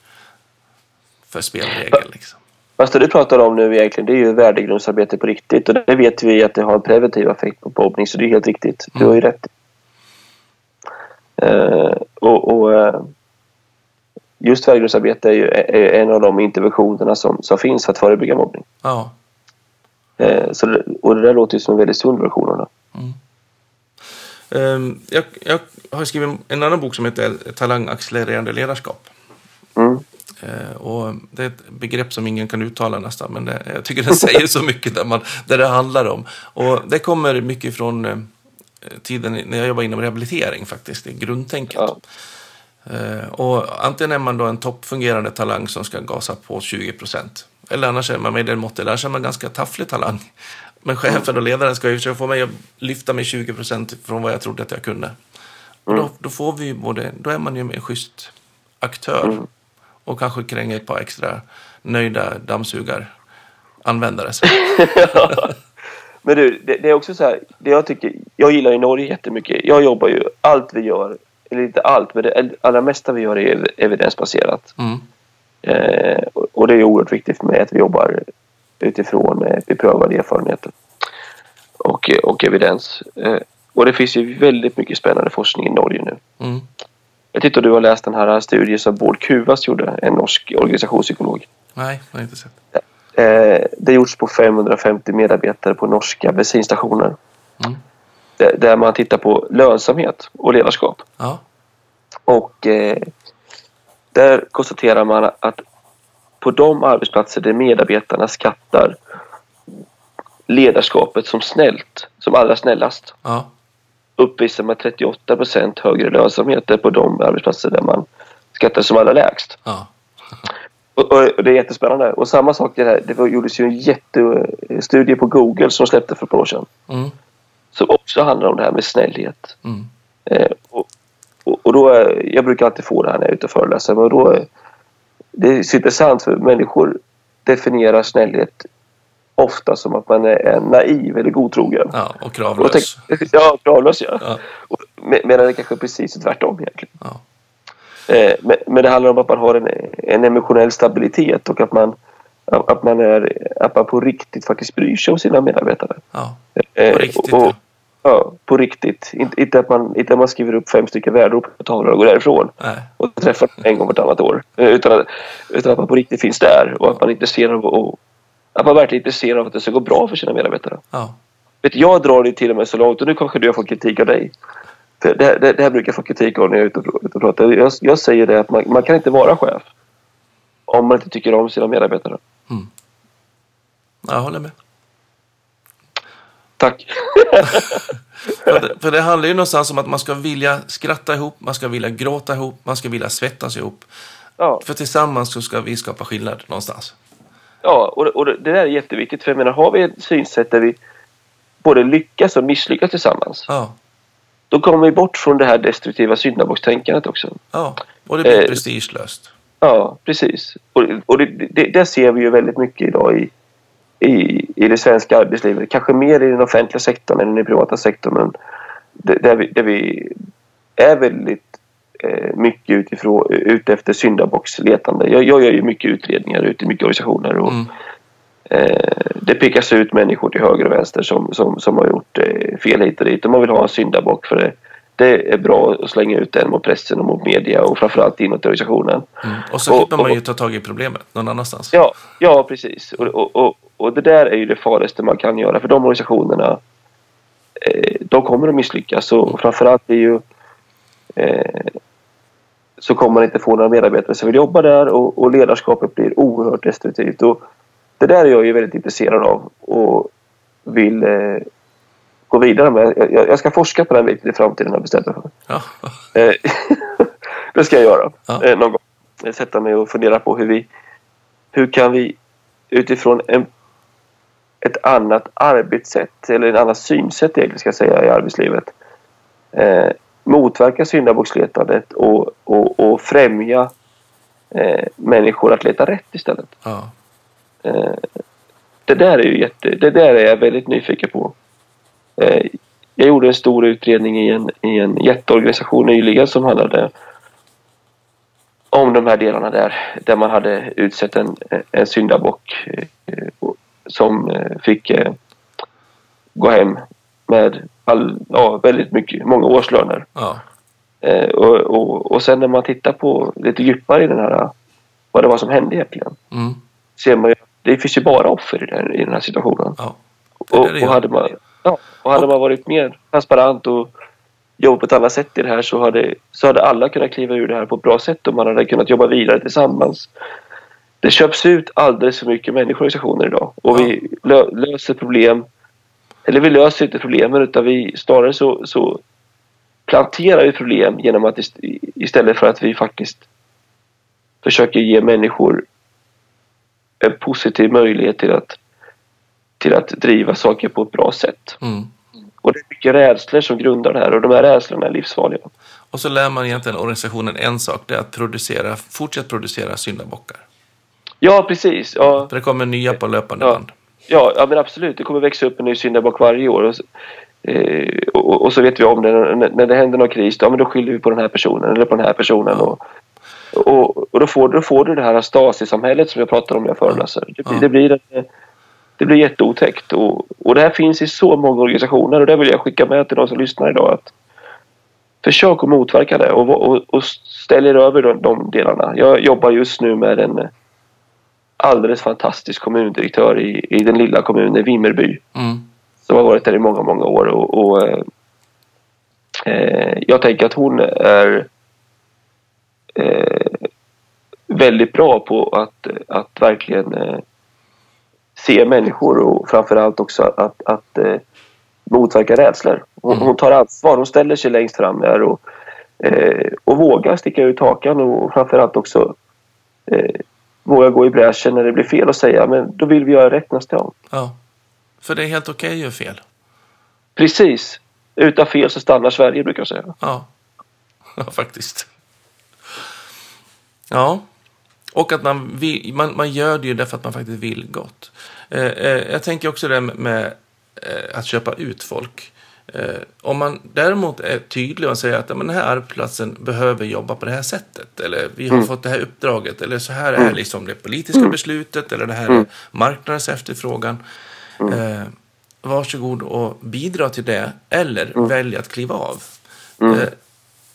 för spelregel. Liksom. Fast det du pratar om nu egentligen det är ju värdegrundsarbete på riktigt och det vet vi att det har en preventiv effekt på mobbning så det är helt riktigt. Du har ju rätt. Eh, och, och eh, just värdegrundsarbete är ju är en av de interventionerna som, som finns för att förebygga mobbning. Ja. Eh, så det, och det där låter ju som en väldigt sund version av det. Ehm, jag, jag har skrivit en annan bok som heter Talangaccelererande ledarskap. Mm. Eh, och det är ett begrepp som ingen kan uttala nästan, men det, jag tycker den säger så mycket där, man, där det handlar om. Och det kommer mycket från eh, tiden när jag jobbade inom rehabilitering faktiskt, det är grundtänket. Ja. Eh, och antingen är man då en toppfungerande talang som ska gasa på 20 procent. Eller annars är man medelmåttig, eller annars är man ganska tafflig talang. Men chefen och ledaren ska ju försöka få mig att lyfta mig 20 procent från vad jag trodde att jag kunde. Och då, då får vi både, då är man ju en schysst aktör. Och kanske kränger ett par extra nöjda dammsugaranvändare. [laughs] Men du, det, det är också så här, det jag tycker, jag gillar ju Norge jättemycket. Jag jobbar ju, allt vi gör, eller inte allt, men det allra mesta vi gör är ev- evidensbaserat. Mm. Eh, och- och det är oerhört viktigt för mig att vi jobbar utifrån eh, beprövad erfarenhet och, och evidens. Eh, och det finns ju väldigt mycket spännande forskning i Norge nu. Mm. Jag tycker du har läst den här studien som Bård Kuvas gjorde, en norsk organisationspsykolog. Nej, jag har inte sett. Eh, det gjorts på 550 medarbetare på norska bensinstationer. Mm. Där, där man tittar på lönsamhet och ledarskap. Ja. Och eh, där konstaterar man att på de arbetsplatser där medarbetarna skattar ledarskapet som snällt, som allra snällast, Ja. Uppvisar man 38 procent högre lönsamhet på de arbetsplatser där man skattar som allra lägst. Ja. Och, och, det är jättespännande. Och samma sak det här, det var, gjordes ju en jättestudie på Google som släppte för ett par år sedan. Mm. Som också handlar om det här med snällhet. Mm. Eh, och, och, och då, är- jag brukar alltid få det här när jag är ute och föreläser. Men då, är- det är så intressant för människor definierar snällhet ofta som att man är naiv eller godtrogen. ja, och Och kravlös. tänk, ja, kravlös ja. Ja. Och med- Medan det kanske är precis tvärtom egentligen. Ja. Eh, men, men det handlar om att man har en, en emotionell stabilitet och att man, att, man är, att man på riktigt faktiskt bryr sig om sina medarbetare. ja. Eh, På riktigt, och, ja. ja. på riktigt. Inte, inte, att man, inte att man skriver upp fem stycken värdeord på tavlan och går därifrån Nej. och träffar en gång vartannat år. Eh, Utan att, utan att man på riktigt finns där och att man är intresserad av, och, att man verkligen är intresserad av att det ska gå bra för sina medarbetare. Ja. Vet, jag drar det till och med så långt och nu kanske du har fått kritik av dig. Det, det, det här brukar jag få kritik av när jag är ute och, ute och pratar. Jag, jag säger det att man, man kan inte vara chef om man inte tycker om sina medarbetare. Jag håller med. Tack. [laughs] För det, för det handlar ju någonstans om att man ska vilja skratta ihop, man ska vilja gråta ihop, man ska vilja svettas ihop. ja, För tillsammans så ska vi skapa skillnad någonstans. Ja och, det- och det där är jätteviktigt. För jag menar, har vi ett synsätt där vi både lyckas och misslyckas tillsammans. Ja, Då kommer vi bort från det här destruktiva syndabockstänkandet också. ja. Och det blir Eh. prestigelöst. Ja, precis. Och, och det, det, det ser vi ju väldigt mycket idag i, i, i det svenska arbetslivet. Kanske mer i den offentliga sektorn än i den privata sektorn. Men det- där, vi, där vi är väldigt mycket utifrån, ute efter syndabocksletande. Jag, jag gör ju mycket utredningar ute i mycket organisationer. Och, Mm. eh, det pekas ut människor till höger och vänster som, som, som har gjort eh, fel hit och dit. Och man vill ha en syndabock för det. Det är bra att slänga ut den mot pressen och mot media och framförallt inåt organisationen. Mm. Och så slipper man ju ta tag i problemet någon annanstans. Ja, ja precis. Och, och, och, och det där är ju det farligaste man kan göra för de organisationerna eh, de kommer att misslyckas och framförallt är ju eh, så kommer man inte få några medarbetare som vill jobba där och, och ledarskapet blir oerhört destruktivt. Och det där är jag ju väldigt intresserad av och vill eh, gå vidare med. Jag, jag ska forska på den biten i framtiden har jag bestämt mig för. Ja. Eh, [laughs] det ska jag göra Ja. eh, någon gång. Eh, Sätta mig och fundera på hur vi hur kan vi utifrån en, ett annat arbetssätt eller en annan synsätt egentligen ska jag säga i arbetslivet eh, motverka syndabocksletandet och, och, och främja eh, människor att leta rätt istället. Ja. Eh, det där är ju jätte, det där är jag väldigt nyfiken på. Eh, jag gjorde en stor utredning i en, i en jätteorganisation nyligen som handlade om de här delarna där, där man hade utsett en, en syndabock eh, som eh, fick eh, gå hem med all, ja, väldigt mycket, många årslöner. Ja. Eh, och, och, och sen när man tittar på lite djupare i den här, vad det var som hände egentligen, Mm. ser man ju det finns ju bara offer i den, i den här situationen. ja. Det Och, och, hade man, ja, och hade man varit mer transparent och jobbat på ett annat sätt i det här så hade, så hade alla kunnat kliva ur det här på ett bra sätt och man hade kunnat jobba vidare tillsammans. Det köps ut alldeles för mycket människor i organisationer idag och vi lö, löser problem eller vi löser inte problemen utan vi snarare så, så planterar vi problem genom att ist- istället för att vi faktiskt försöker ge människor en positiv möjlighet till att till att driva saker på ett bra sätt. Mm. Och det är mycket rädslor som grundar det här och de här rädslorna är livsfarliga. Och så lär man egentligen organisationen en sak, det är att producera, fortsätt producera syndabockar. Ja, precis. Ja, För det kommer nya på löpande Ja. band. Ja, ja men absolut. Det kommer växa upp en ny syndabock varje år. Och, så- eh, och, och så vet vi om det. När, när det händer någon kris, då, ja, men då skyller vi på den här personen eller på den här personen. Och, och, och då, får, då får du det här Stasi-samhället som jag pratar om när jag föreläser. Det, blir- det, blir, en- det blir jätteotäckt. Och, och det här finns i så många organisationer och det vill jag skicka med till de som lyssnar idag. att Försök att motverka det och, och, och ställ er över de, de delarna. Jag jobbar just nu med en alldeles fantastisk kommundirektör i, i den lilla kommunen Vimmerby Mm. som har varit där i många, många år. Och, och, eh, eh, jag tänker att hon är eh, väldigt bra på att, att verkligen eh, se människor och framförallt också att, att eh, motverka rädslor. Hon, Mm. hon tar ansvar. Hon ställer sig längst fram där och, eh, och vågar sticka ut hakan och framförallt också våga gå i bräschen när det blir fel och säga men då vill vi göra rätt nästa gång. Ja. För det är helt okej att göra fel. Precis. Utan fel så stannar Sverige brukar jag säga. Ja. [laughs] ja, faktiskt. Ja. Och att man, vill, man, man gör det ju därför att man faktiskt vill gott. Eh, eh, jag tänker också det med, med eh, att köpa ut folk. Eh, om man däremot är tydlig och säger att men den här arbetsplatsen behöver jobba på det här sättet. Eller vi har fått det här uppdraget. Eller så här är liksom det politiska beslutet. Eller det här är marknadens efterfrågan. Eh, varsågod och bidra till det. Eller välj att kliva av. Eh,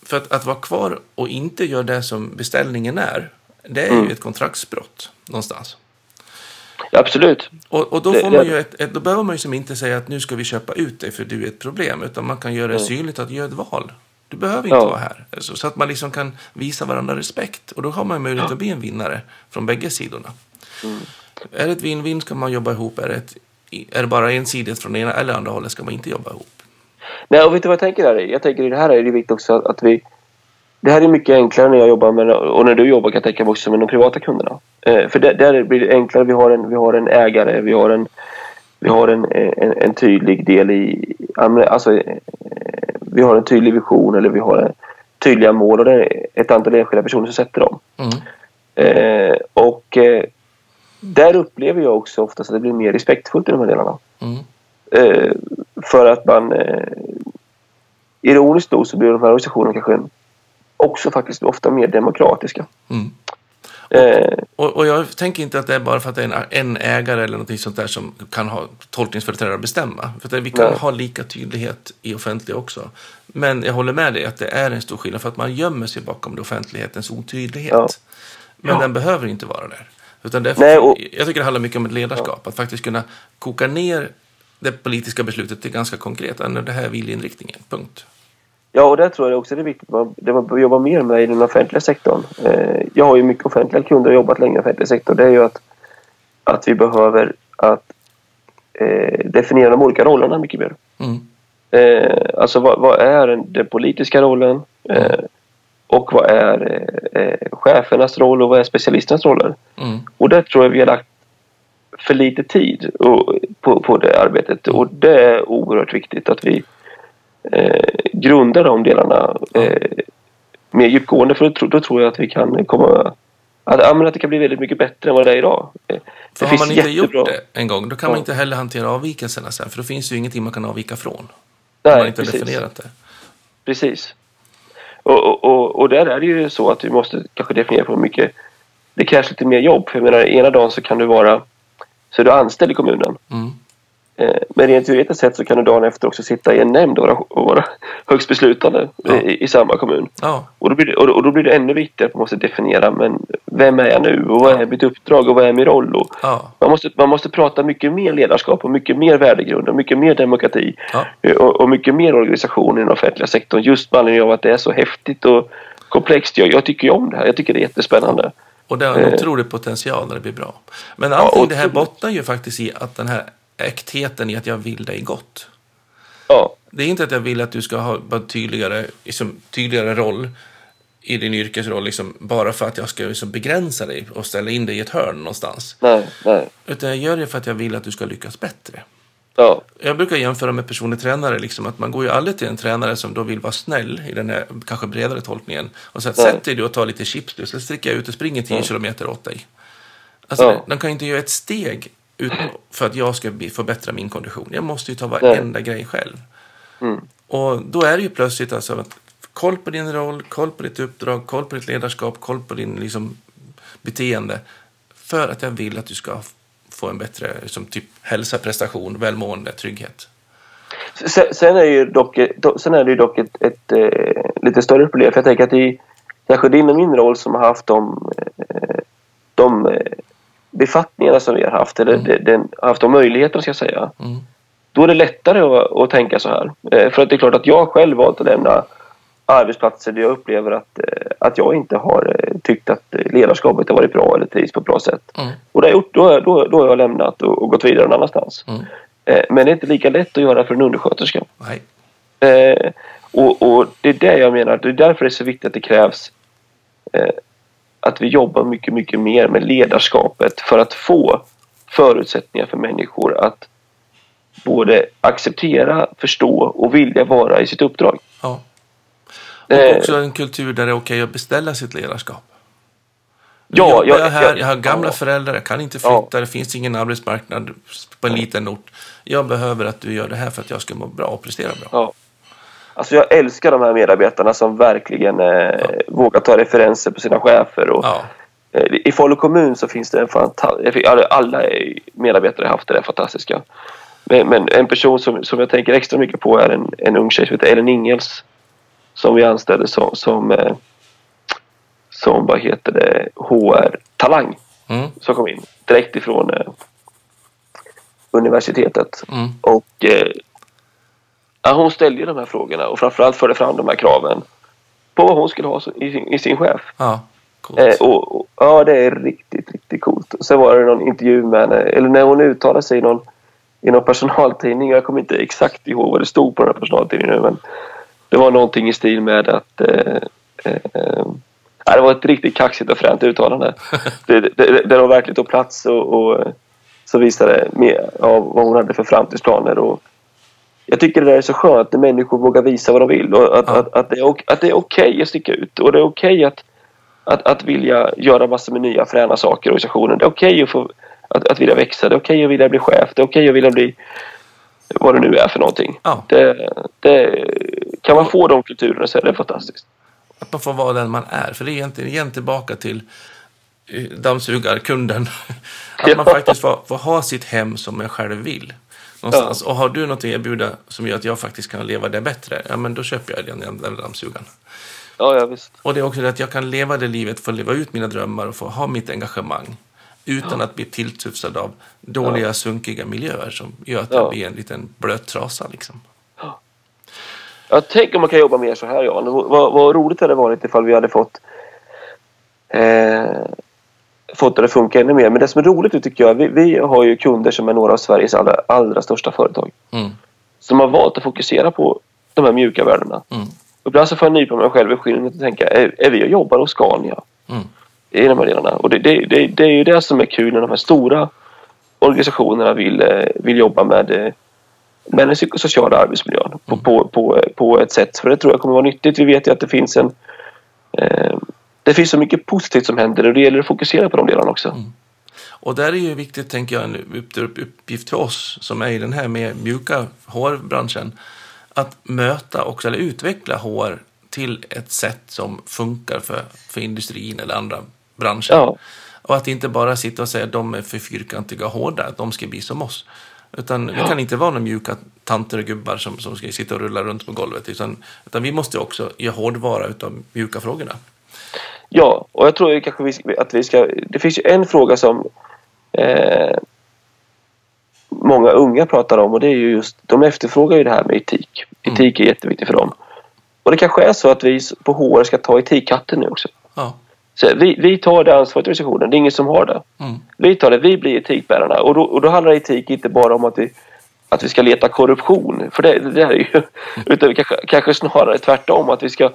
för att, att vara kvar och inte göra det som beställningen är, det är ju ett kontraktsbrott någonstans. Ja, absolut. Och, och då, får man ju ett, ett, då behöver man ju som inte säga att nu ska vi köpa ut dig för du är ett problem, utan man kan göra det synligt att göra ett val. Du behöver inte Ja. vara här. Så, så att man liksom kan visa varandra respekt. Och då har man möjlighet att bli en vinnare från bägge sidorna. Mm. Är det ett win-win ska man jobba ihop. Är det, ett, är det bara ensidigt från ena eller andra hållet ska man inte jobba ihop. Nej, och vet du vad jag tänker här? Jag tänker i det här är det viktigt också att, att vi... Det här är mycket enklare när jag jobbar med, och när du jobbar kan jag tänka mig också med de privata kunderna. Eh, för där, där blir det enklare. Vi har en, vi har en ägare, vi har en, vi har en, en, en tydlig del i... Alltså, eh, vi har en tydlig vision eller vi har tydliga mål och det är ett antal enskilda personer som sätter dem. Mm. Eh, och eh, där upplever jag också oftast att det blir mer respektfullt i de här delarna. Mm. Eh, för att man... Eh, ironiskt nog så blir de här organisationerna kanske också faktiskt ofta mer demokratiska. Mm. Eh, Och, och jag tänker inte att det är bara för att det är en, ägare eller något sånt där som kan ha tolkningsföreträdare att bestämma. För att vi kan Nej. ha lika tydlighet i offentliga också. Men jag håller med dig att det är en stor skillnad för att man gömmer sig bakom det offentlighetens otydlighet. Ja. Men Ja. den behöver inte vara där. Utan det Nej, och- Jag tycker det handlar mycket om ett ledarskap. Att faktiskt kunna koka ner det politiska beslutet till ganska konkret. "Ja, Det här är viljeinriktningen, punkt. Ja, och där tror jag också det är viktigt att man, det man bör jobba mer med i den offentliga sektorn. Eh, jag har ju mycket offentliga kunder och jobbat länge i offentlig sektor. Det är ju att, att vi behöver att eh, definiera de olika rollerna mycket mer. Mm. Eh, alltså vad, vad är den, politiska rollen? Eh, och vad är eh, chefernas roll och vad är specialisternas roller? Mm. Och där tror jag vi har lagt för lite tid och, på, på det arbetet. Och det är oerhört viktigt att vi eh, grundar de delarna eh, mer djupgående. För då, då tror jag att vi kan komma... Att, ja, att det kan bli väldigt mycket bättre än vad det är idag. Eh, För det har man inte jättebra- gjort det en gång, då kan man Ja. inte heller hantera avvikelserna sen. För då finns ju ingenting man kan avvika från. om man Nej, inte precis. definierat det. Precis. Och, och, och, och där är det ju så att vi måste kanske definiera på hur mycket... Det krävs lite mer jobb. För jag menar, ena dagen så kan du vara... Så är du anställd i kommunen. Mm. Eh, Men rent teoretiskt sett så kan du dagen efter också sitta i en nämnd och vara, och vara högst beslutande Ja. i, i samma kommun. Ja, Och då, blir det, och, då, och då blir det ännu viktigare att man måste definiera men vem är jag nu och vad Ja. är mitt uppdrag och vad är min roll? Och ja, man, måste, man måste prata mycket mer ledarskap och mycket mer värdegrund och mycket mer demokrati ja. eh, och, och mycket mer organisation i den offentliga sektorn just med anledning av att det är så häftigt och komplext. Jag, jag tycker ju om det här. Jag tycker det är jättespännande. Och det har en Eh. otrolig potential när det blir bra. Men allting och- det här bottnar ju faktiskt i att den här äktheten i att jag vill dig gott. Ja, Det är inte att jag vill att du ska ha bara tydligare, liksom, tydligare roll i din yrkesroll liksom, bara för att jag ska liksom, begränsa dig och ställa in dig i ett hörn någonstans. nej, nej. Utan jag gör det för att jag vill att du ska lyckas bättre. Ja, Jag brukar jämföra med personlig tränare, liksom, att man går ju aldrig till en tränare som då vill vara snäll i den här kanske bredare tolkningen. Och så att sätt dig du och ta lite chips du, så sticker jag ut och springer 10 kilometer åt dig. Alltså, Ja. de kan ju inte göra ett steg ut för att jag ska förbättra min kondition. Jag måste ju ta varenda grej själv. Mm. Och då är det ju plötsligt alltså att koll på din roll, koll på ditt uppdrag, koll på ditt ledarskap, koll på din liksom, beteende. För att jag vill att du ska få en bättre liksom, typ, hälsa, prestation, välmående, trygghet. Sen, sen är, ju dock, do- sen är det ju dock ett, ett eh, lite större problem. För jag tänker att i kanske din och min roll som har haft de, eh, de eh, befattningarna som vi har haft, eller Mm. de, den, haft de möjligheterna ska jag säga. Mm. Då är det lättare att, att tänka så här. Eh, för att det är klart att jag själv valt att lämna arbetsplatser där jag upplever att, eh, att jag inte har eh, tyckt att ledarskapet har varit bra eller trivs på ett bra sätt. Mm. Och det har gjort, då, då, då har jag lämnat och, och gått vidare någon annanstans. Mm. Eh, Men det är inte lika lätt att göra för en undersköterska. Eh, och, och det är det jag menar. Det är därför det är så viktigt att det krävs eh, att vi jobbar mycket, mycket mer med ledarskapet för att få förutsättningar för människor att både acceptera, förstå och vilja vara i sitt uppdrag. Ja. Och Eh, också en kultur där det är okej att beställa sitt ledarskap. Nu Ja, jag- jag, här, jag- har gamla ja. föräldrar, jag kan inte flytta, det finns ingen arbetsmarknad på en liten ort. Jag behöver att du gör det här för att jag ska må bra och prestera bra. Ja. Alltså jag älskar de här medarbetarna som verkligen eh, vågar ta referenser på sina chefer. Och, Ja, eh, I Falu kommun så finns det en fantastisk... Alla medarbetare har haft det där fantastiska. Men, men en person som, som jag tänker extra mycket på är en, en ung tjej som heter Ellen Ingels. Som vi anställde som, som, eh, som vad heter det, HR-talang. mm, Som kom in direkt ifrån eh, universitetet. mm, Och eh, ja, hon ställde ju de här frågorna och framförallt förde fram de här kraven på vad hon skulle ha i sin, i sin chef. ja. Eh, och, och, ja, det är riktigt, riktigt coolt. Och sen var det någon intervju med henne, eller när hon uttalade sig i någon, i någon personaltidning. Jag kommer inte exakt ihåg vad det stod på den här personaltidningen nu, men det var någonting i stil med att eh, eh, ja, det var ett riktigt kaxigt och fränt uttalande. [laughs] det, det, det, där de verkligen tog plats och, och eh, så visade mer av vad hon hade för framtidsplaner. Och jag tycker det där är så skönt när människor vågar visa vad de vill och att, Ja. att, att det är, att det är okej att sticka ut och det är okej att, att, att vilja göra massor med nya fräna saker i organisationen. Det är okej att, få, att, att vilja växa, det är okej att vilja bli chef, det är okej att vilja bli vad det nu är för någonting. Ja. Det, det, kan man få de kulturerna så är det fantastiskt. Att man får vara den man är. För det är egentligen igen tillbaka till eh, dammsugarkunden. [laughs] Att man faktiskt får, får ha sitt hem som man själv vill. Någonstans. Och har du något att erbjuda som gör att jag faktiskt kan leva det bättre, ja men då köper jag den, den dammsugaren. Ja, ja visst. Och det är också det att jag kan leva det livet, få leva ut mina drömmar och få ha mitt engagemang. Utan att bli tilltufsad av dåliga, sunkiga miljöer som gör att Ja. jag blir en liten blöt trasa. Liksom. Jag tänker om man kan jobba mer så här Jan. Vad, vad roligt hade det varit ifall vi hade fått eh, fått det att funka ännu mer. Men det som är roligt nu tycker jag, vi, vi har ju kunder som är några av Sveriges allra, allra största företag. Mm. Som har valt att fokusera på de här mjuka värdena. Mm. Och ibland så får jag nypa mig själv i skinnet och tänka, är, är vi och jobbar hos Scania? Mm. I de här delarna. Och det, det, det, det är ju det som är kul när de här stora organisationerna vill, eh, vill jobba med, eh, med den psykosociala arbetsmiljön på, på, på, på ett sätt. För det tror jag kommer vara nyttigt. Vi vet ju att det finns en eh, det finns så mycket positivt som händer och det gäller att fokusera på de delarna också. Och där är ju viktigt, tänker jag, en upp- upp- uppgift för oss som är i den här mer mjuka HR-branschen, att möta också, eller utveckla HR till ett sätt som funkar för, för industrin eller andra branscher. Ja. Och att inte bara sitta och säga att de är för fyrkantiga och hårda, att de ska bli som oss. Utan vi kan inte vara några mjuka tanter och gubbar som, som ska sitta och rulla runt på golvet. Utan, utan vi måste också göra hårdvara utav mjuka frågorna. Ja, och jag tror kanske vi, att vi ska... Det finns ju en fråga som eh, många unga pratar om och det är ju just... De efterfrågar ju det här med etik. Etik är jätteviktigt för dem. Och det kanske är så att vi på HR ska ta etikhatten nu också. Ja. Så vi, vi tar det ansvaret i organisationen. Det är ingen som har det. Mm. Vi tar det. Vi blir etikbärarna. Och då, och då handlar etik inte bara om att vi, att vi ska leta korruption. För det, det är ju. [laughs] Utan kanske, kanske snarare tvärtom. Att vi ska,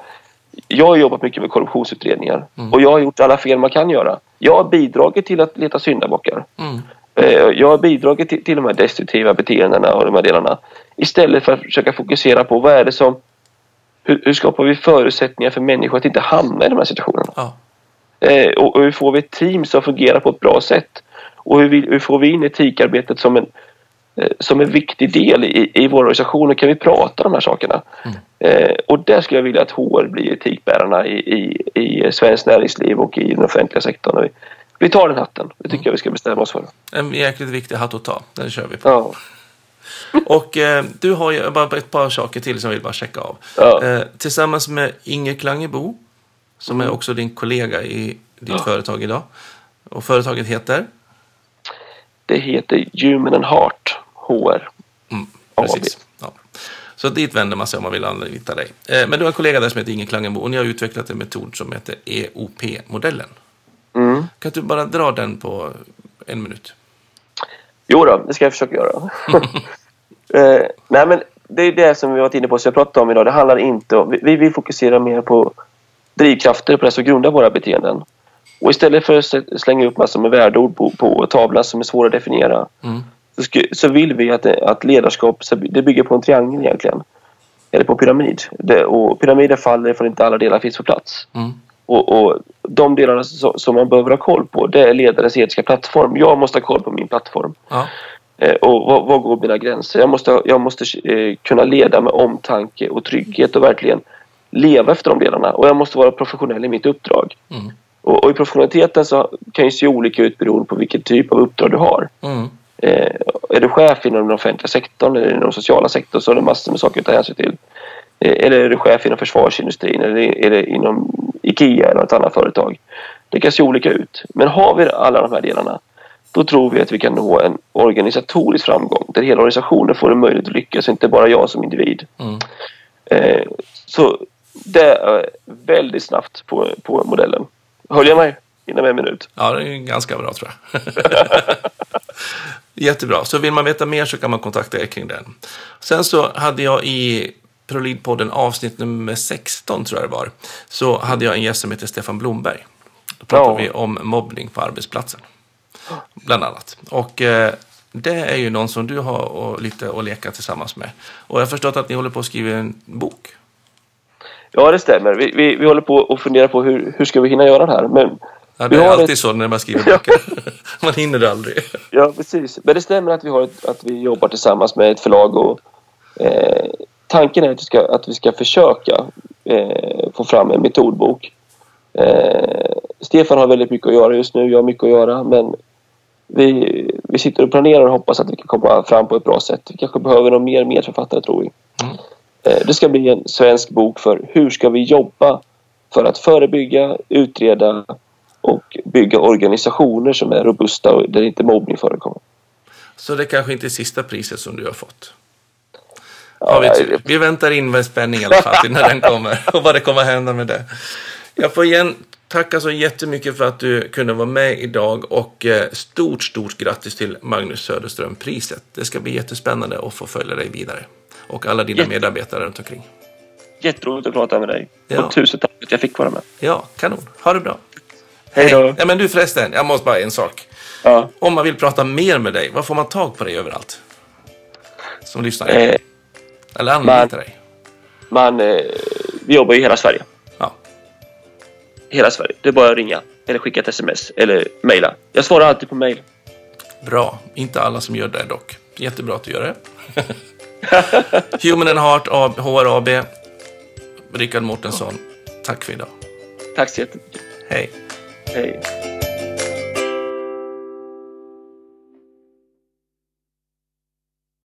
jag har jobbat mycket med korruptionsutredningar. Och jag har gjort alla fel man kan göra. Jag har bidragit till att leta syndabockar. Mm. Eh, Jag har bidragit till, till de här destruktiva beteendena och de här delarna. Istället för att försöka fokusera på vad är det som... Hur, hur skapar vi förutsättningar för människor att inte hamna i de här situationerna? Ja. Eh, och, och hur får vi ett team som fungerar på ett bra sätt? Och hur, vi, hur får vi in etikarbetet som en, som en viktig del i, i vår organisation? Och kan vi prata om de här sakerna? Eh, och där skulle jag vilja att HR blir etikbärarna i, i, i svenskt näringsliv och i den offentliga sektorn. Vi, vi tar den hatten. Det tycker jag vi ska bestämma oss för. En jäkligt viktig hatt att ta. Den kör vi på. Ja. [laughs] Och eh, du har ju bara ett par saker till som jag vill bara checka av. Ja. Eh, tillsammans med Inge Klangebo, som är också din kollega i ditt företag idag. Och företaget heter? Det heter Human and Heart HR. Mm, precis. Ja. Så dit vänder man sig om man vill anlita dig. Eh, men du har en kollega där som heter Inge Klangebo och ni har utvecklat en metod som heter EOP-modellen. Mm. Kan du bara dra den på en minut? Jo då, det ska jag försöka göra. [laughs] eh, nej men det är det som vi varit inne på, som jag pratade om idag. Det handlar inte om... Vi, vi vill fokusera mer på drivkrafter på det som grundar våra beteenden. Och istället för att slänga upp massor med värdeord på, på tavlan som är svåra att definiera Mm. Så, sku, så vill vi att, att ledarskap det bygger på en triangel egentligen. Eller på pyramid. Det, och pyramiden faller för inte alla delar finns på plats. Mm. Och, och de delarna som, som man behöver ha koll på det är ledares etiska plattform. Jag måste ha koll på min plattform. Ja. Eh, och vad, vad går mina gränser? Jag måste, jag måste eh, kunna leda med omtanke och trygghet och verkligen leva efter de delarna. Och jag måste vara professionell i mitt uppdrag. Mm. Och, och i professionaliteten så kan ju se olika ut beroende på vilken typ av uppdrag du har. Mm. Eh, är du chef inom den offentliga sektorn eller inom den sociala sektorn så är det massor med saker att ta hänsyn till. Eh, eller är du chef inom försvarsindustrin eller är det inom IKEA eller något annat företag. Det kan se olika ut. Men har vi alla de här delarna då tror vi att vi kan nå en organisatorisk framgång där hela organisationen får en möjlighet att lyckas, inte bara jag som individ. Mm. Eh, så det är väldigt snabbt på, på modellen. Höll jag mig inom en minut? Ja, det är ganska bra tror jag. [laughs] [laughs] Jättebra. Så vill man veta mer så kan man kontakta er kring den. Sen så hade jag i Prolidpodden avsnitt nummer 16 tror jag det var. Så hade jag en gäst som heter Stefan Blomberg. Då pratade Ja. vi om mobbning på arbetsplatsen. Bland annat. Och eh, det är ju någon som du har och, lite att leka tillsammans med. Och jag har förstått att ni håller på att skriva en bok. Ja, det stämmer. Vi, vi, vi håller på och funderar på hur, hur ska vi hinna göra det här. Men, Ja, Vi det är har alltid ett- så när man skriver böcker. man hinner det aldrig. ja, precis. Men det stämmer att vi, har ett, att vi jobbar tillsammans med ett förlag. Och, eh, tanken är att vi ska, att vi ska försöka eh, få fram en metodbok. Eh, Stefan har väldigt mycket att göra just nu. Jag har mycket att göra. Men vi, vi sitter och planerar och hoppas att vi kan komma fram på ett bra sätt. Vi kanske behöver någon mer medförfattare tror vi. Mm. Eh, Det ska bli en svensk bok för hur ska vi jobba för att förebygga, utreda och bygga organisationer som är robusta och där inte mobbning förekommer. Så det kanske inte är sista priset som du har fått. Ja, vi, vi väntar in med spänning i alla fall till när den kommer [laughs] och vad det kommer hända med det. Jag får igen tacka så jättemycket för att du kunde vara med idag och eh, stort, stort grattis till Magnus Söderström-priset. Det ska bli jättespännande att få följa dig vidare och alla dina Jätte- medarbetare runt omkring. Jätteroligt att prata med dig. Ja. Och tusen tack för att jag fick vara med. Ja, kanon. Ha det bra. Hej då. Ja, men du förresten, jag måste bara en sak. Ja. Om man vill prata mer med dig, var får man tag på dig överallt? Som lyssnar. Eh, Eller man- dig. man, eh, vi jobbar i hela Sverige. Ja. Hela Sverige. Det är bara att ringa eller skicka ett sms eller mejla. Jag svarar alltid på mejl. Bra. Inte alla som gör det dock. Jättebra att du gör det. [laughs] Human and Heart AB, HRAB. Rickard Mårtensson. Tack för idag. Tack så jättemycket. Hej. Hey.